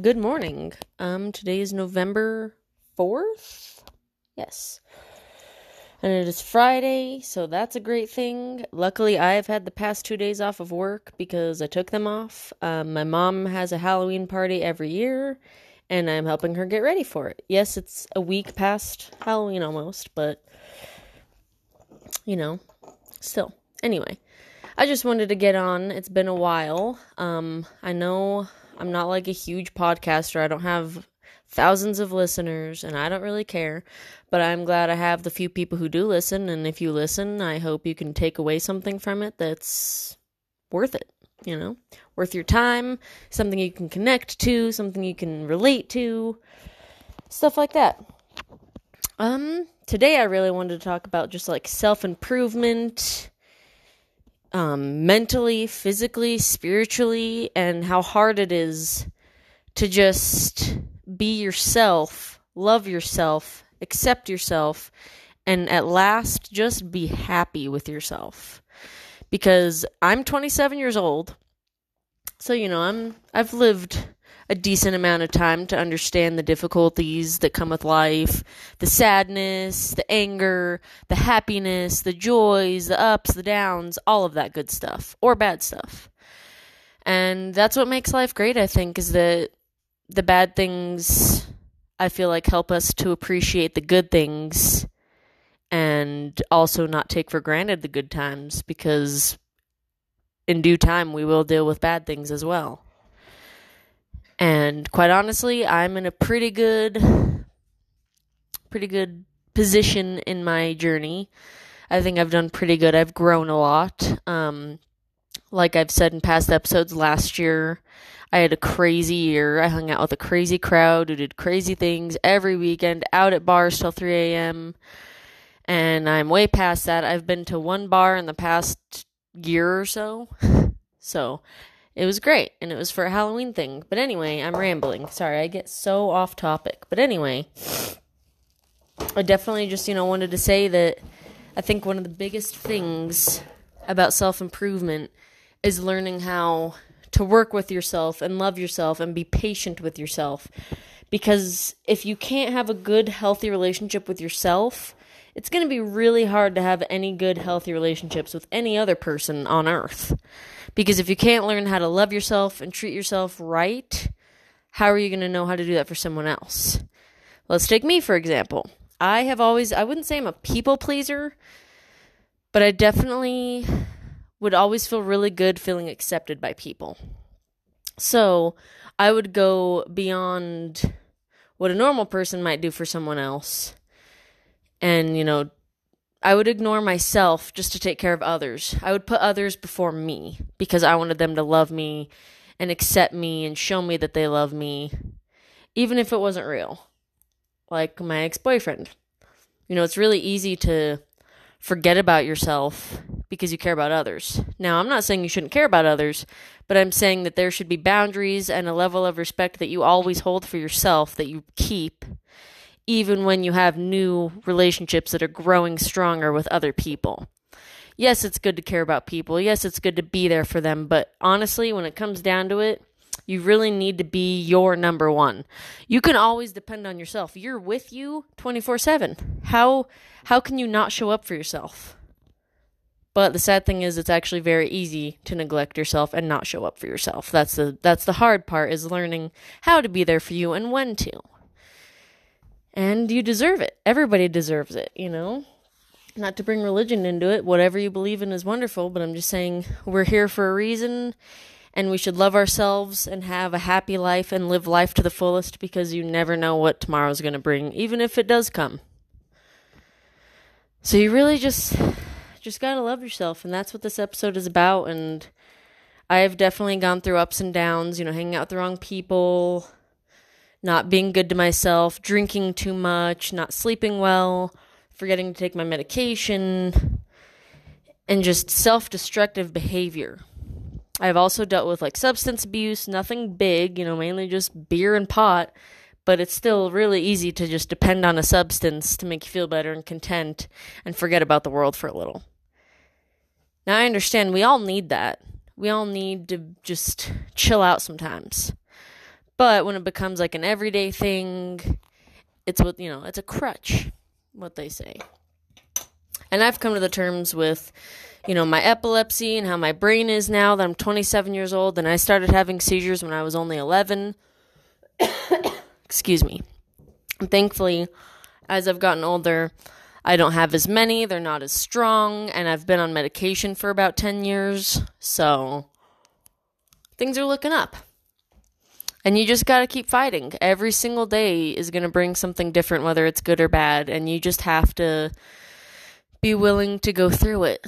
Good morning. Um, today is November 4th? Yes. And it is Friday, so that's a great thing. Luckily, I have had the past two days off of work because I took them off. Um, my mom has a Halloween party every year, and I'm helping her get ready for it. Yes, it's a week past Halloween almost, but you know, still. Anyway, I just wanted to get on. It's been a while. Um, I know I'm not like a huge podcaster. I don't have thousands of listeners and I don't really care, but I'm glad I have the few people who do listen and if you listen, I hope you can take away something from it that's worth it, you know? Worth your time, something you can connect to, something you can relate to, stuff like that. Um today I really wanted to talk about just like self-improvement, um, mentally, physically, spiritually, and how hard it is to just be yourself, love yourself, accept yourself, and at last just be happy with yourself. Because I'm 27 years old. So, you know, I'm I've lived a decent amount of time to understand the difficulties that come with life, the sadness, the anger, the happiness, the joys, the ups, the downs, all of that good stuff or bad stuff. And that's what makes life great, I think, is that the bad things I feel like help us to appreciate the good things and also not take for granted the good times because in due time we will deal with bad things as well. And quite honestly, I'm in a pretty good pretty good position in my journey. I think I've done pretty good. I've grown a lot. Um, like I've said in past episodes, last year I had a crazy year. I hung out with a crazy crowd who did crazy things every weekend, out at bars till 3 a.m. And I'm way past that. I've been to one bar in the past year or so. So it was great, and it was for a Halloween thing. But anyway, I'm rambling. Sorry, I get so off topic. But anyway, I definitely just, you know, wanted to say that I think one of the biggest things about self improvement is learning how to work with yourself and love yourself and be patient with yourself. Because if you can't have a good, healthy relationship with yourself, it's going to be really hard to have any good, healthy relationships with any other person on earth. Because if you can't learn how to love yourself and treat yourself right, how are you going to know how to do that for someone else? Let's take me, for example. I have always, I wouldn't say I'm a people pleaser, but I definitely would always feel really good feeling accepted by people. So I would go beyond what a normal person might do for someone else and, you know, I would ignore myself just to take care of others. I would put others before me because I wanted them to love me and accept me and show me that they love me, even if it wasn't real. Like my ex boyfriend. You know, it's really easy to forget about yourself because you care about others. Now, I'm not saying you shouldn't care about others, but I'm saying that there should be boundaries and a level of respect that you always hold for yourself that you keep even when you have new relationships that are growing stronger with other people. Yes, it's good to care about people. Yes, it's good to be there for them. But honestly, when it comes down to it, you really need to be your number one. You can always depend on yourself. You're with you 24/7. How how can you not show up for yourself? But the sad thing is it's actually very easy to neglect yourself and not show up for yourself. That's the that's the hard part is learning how to be there for you and when to and you deserve it. Everybody deserves it, you know? Not to bring religion into it, whatever you believe in is wonderful, but I'm just saying we're here for a reason and we should love ourselves and have a happy life and live life to the fullest because you never know what tomorrow's going to bring, even if it does come. So you really just just got to love yourself and that's what this episode is about and I've definitely gone through ups and downs, you know, hanging out with the wrong people, not being good to myself, drinking too much, not sleeping well, forgetting to take my medication, and just self destructive behavior. I've also dealt with like substance abuse, nothing big, you know, mainly just beer and pot, but it's still really easy to just depend on a substance to make you feel better and content and forget about the world for a little. Now, I understand we all need that. We all need to just chill out sometimes. But when it becomes like an everyday thing, it's what, you know, it's a crutch, what they say. And I've come to the terms with, you know, my epilepsy and how my brain is now that I'm 27 years old and I started having seizures when I was only 11. Excuse me. Thankfully, as I've gotten older, I don't have as many, they're not as strong, and I've been on medication for about 10 years, so things are looking up. And you just got to keep fighting. Every single day is going to bring something different, whether it's good or bad, and you just have to be willing to go through it.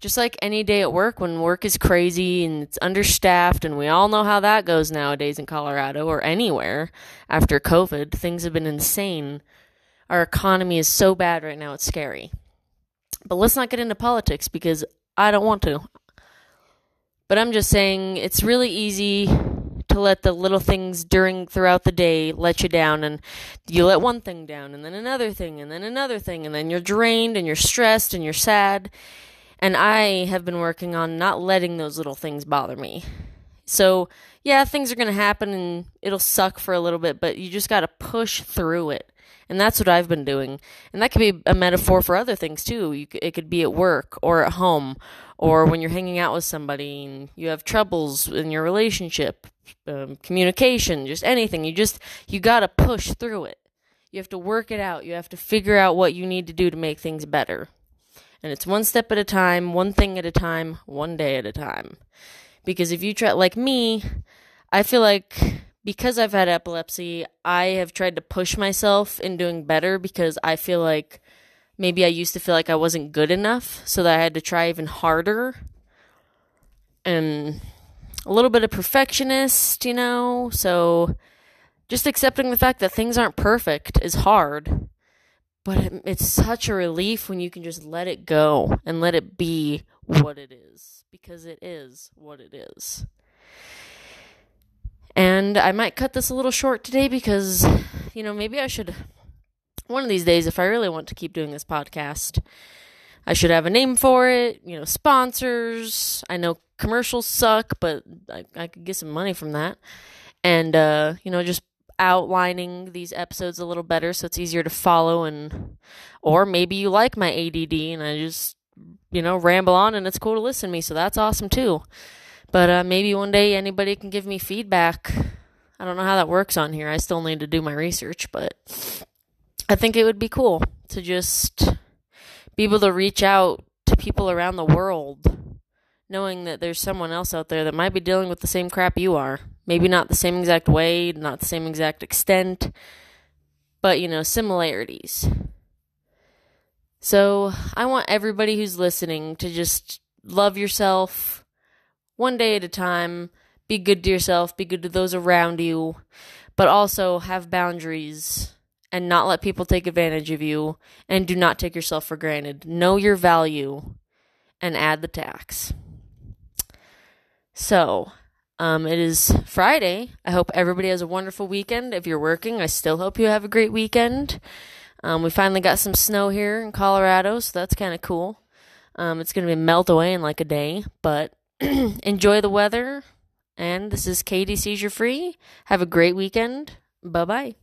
Just like any day at work, when work is crazy and it's understaffed, and we all know how that goes nowadays in Colorado or anywhere after COVID, things have been insane. Our economy is so bad right now, it's scary. But let's not get into politics because I don't want to. But I'm just saying it's really easy let the little things during throughout the day let you down and you let one thing down and then another thing and then another thing and then you're drained and you're stressed and you're sad. And I have been working on not letting those little things bother me. So, yeah, things are going to happen and it'll suck for a little bit, but you just got to push through it. And that's what I've been doing. And that could be a metaphor for other things too. You, it could be at work or at home or when you're hanging out with somebody and you have troubles in your relationship, um, communication, just anything. You just, you got to push through it. You have to work it out. You have to figure out what you need to do to make things better. And it's one step at a time, one thing at a time, one day at a time. Because if you try, like me, I feel like because I've had epilepsy, I have tried to push myself in doing better because I feel like maybe I used to feel like I wasn't good enough, so that I had to try even harder. And a little bit of perfectionist, you know, so just accepting the fact that things aren't perfect is hard. But it's such a relief when you can just let it go and let it be what it is because it is what it is. And I might cut this a little short today because, you know, maybe I should, one of these days, if I really want to keep doing this podcast, I should have a name for it, you know, sponsors. I know commercials suck, but I, I could get some money from that. And, uh, you know, just outlining these episodes a little better so it's easier to follow and, or maybe you like my ADD and I just, you know, ramble on and it's cool to listen to me. So that's awesome too. But uh, maybe one day anybody can give me feedback. I don't know how that works on here. I still need to do my research, but I think it would be cool to just be able to reach out to people around the world, knowing that there's someone else out there that might be dealing with the same crap you are. Maybe not the same exact way, not the same exact extent, but you know, similarities. So I want everybody who's listening to just love yourself one day at a time. Be good to yourself, be good to those around you, but also have boundaries and not let people take advantage of you and do not take yourself for granted. Know your value and add the tax. So, um, it is Friday. I hope everybody has a wonderful weekend. If you're working, I still hope you have a great weekend. Um, we finally got some snow here in Colorado, so that's kind of cool. Um, it's going to be melt away in like a day, but enjoy the weather. And this is Katie Seizure Free. Have a great weekend. Bye bye.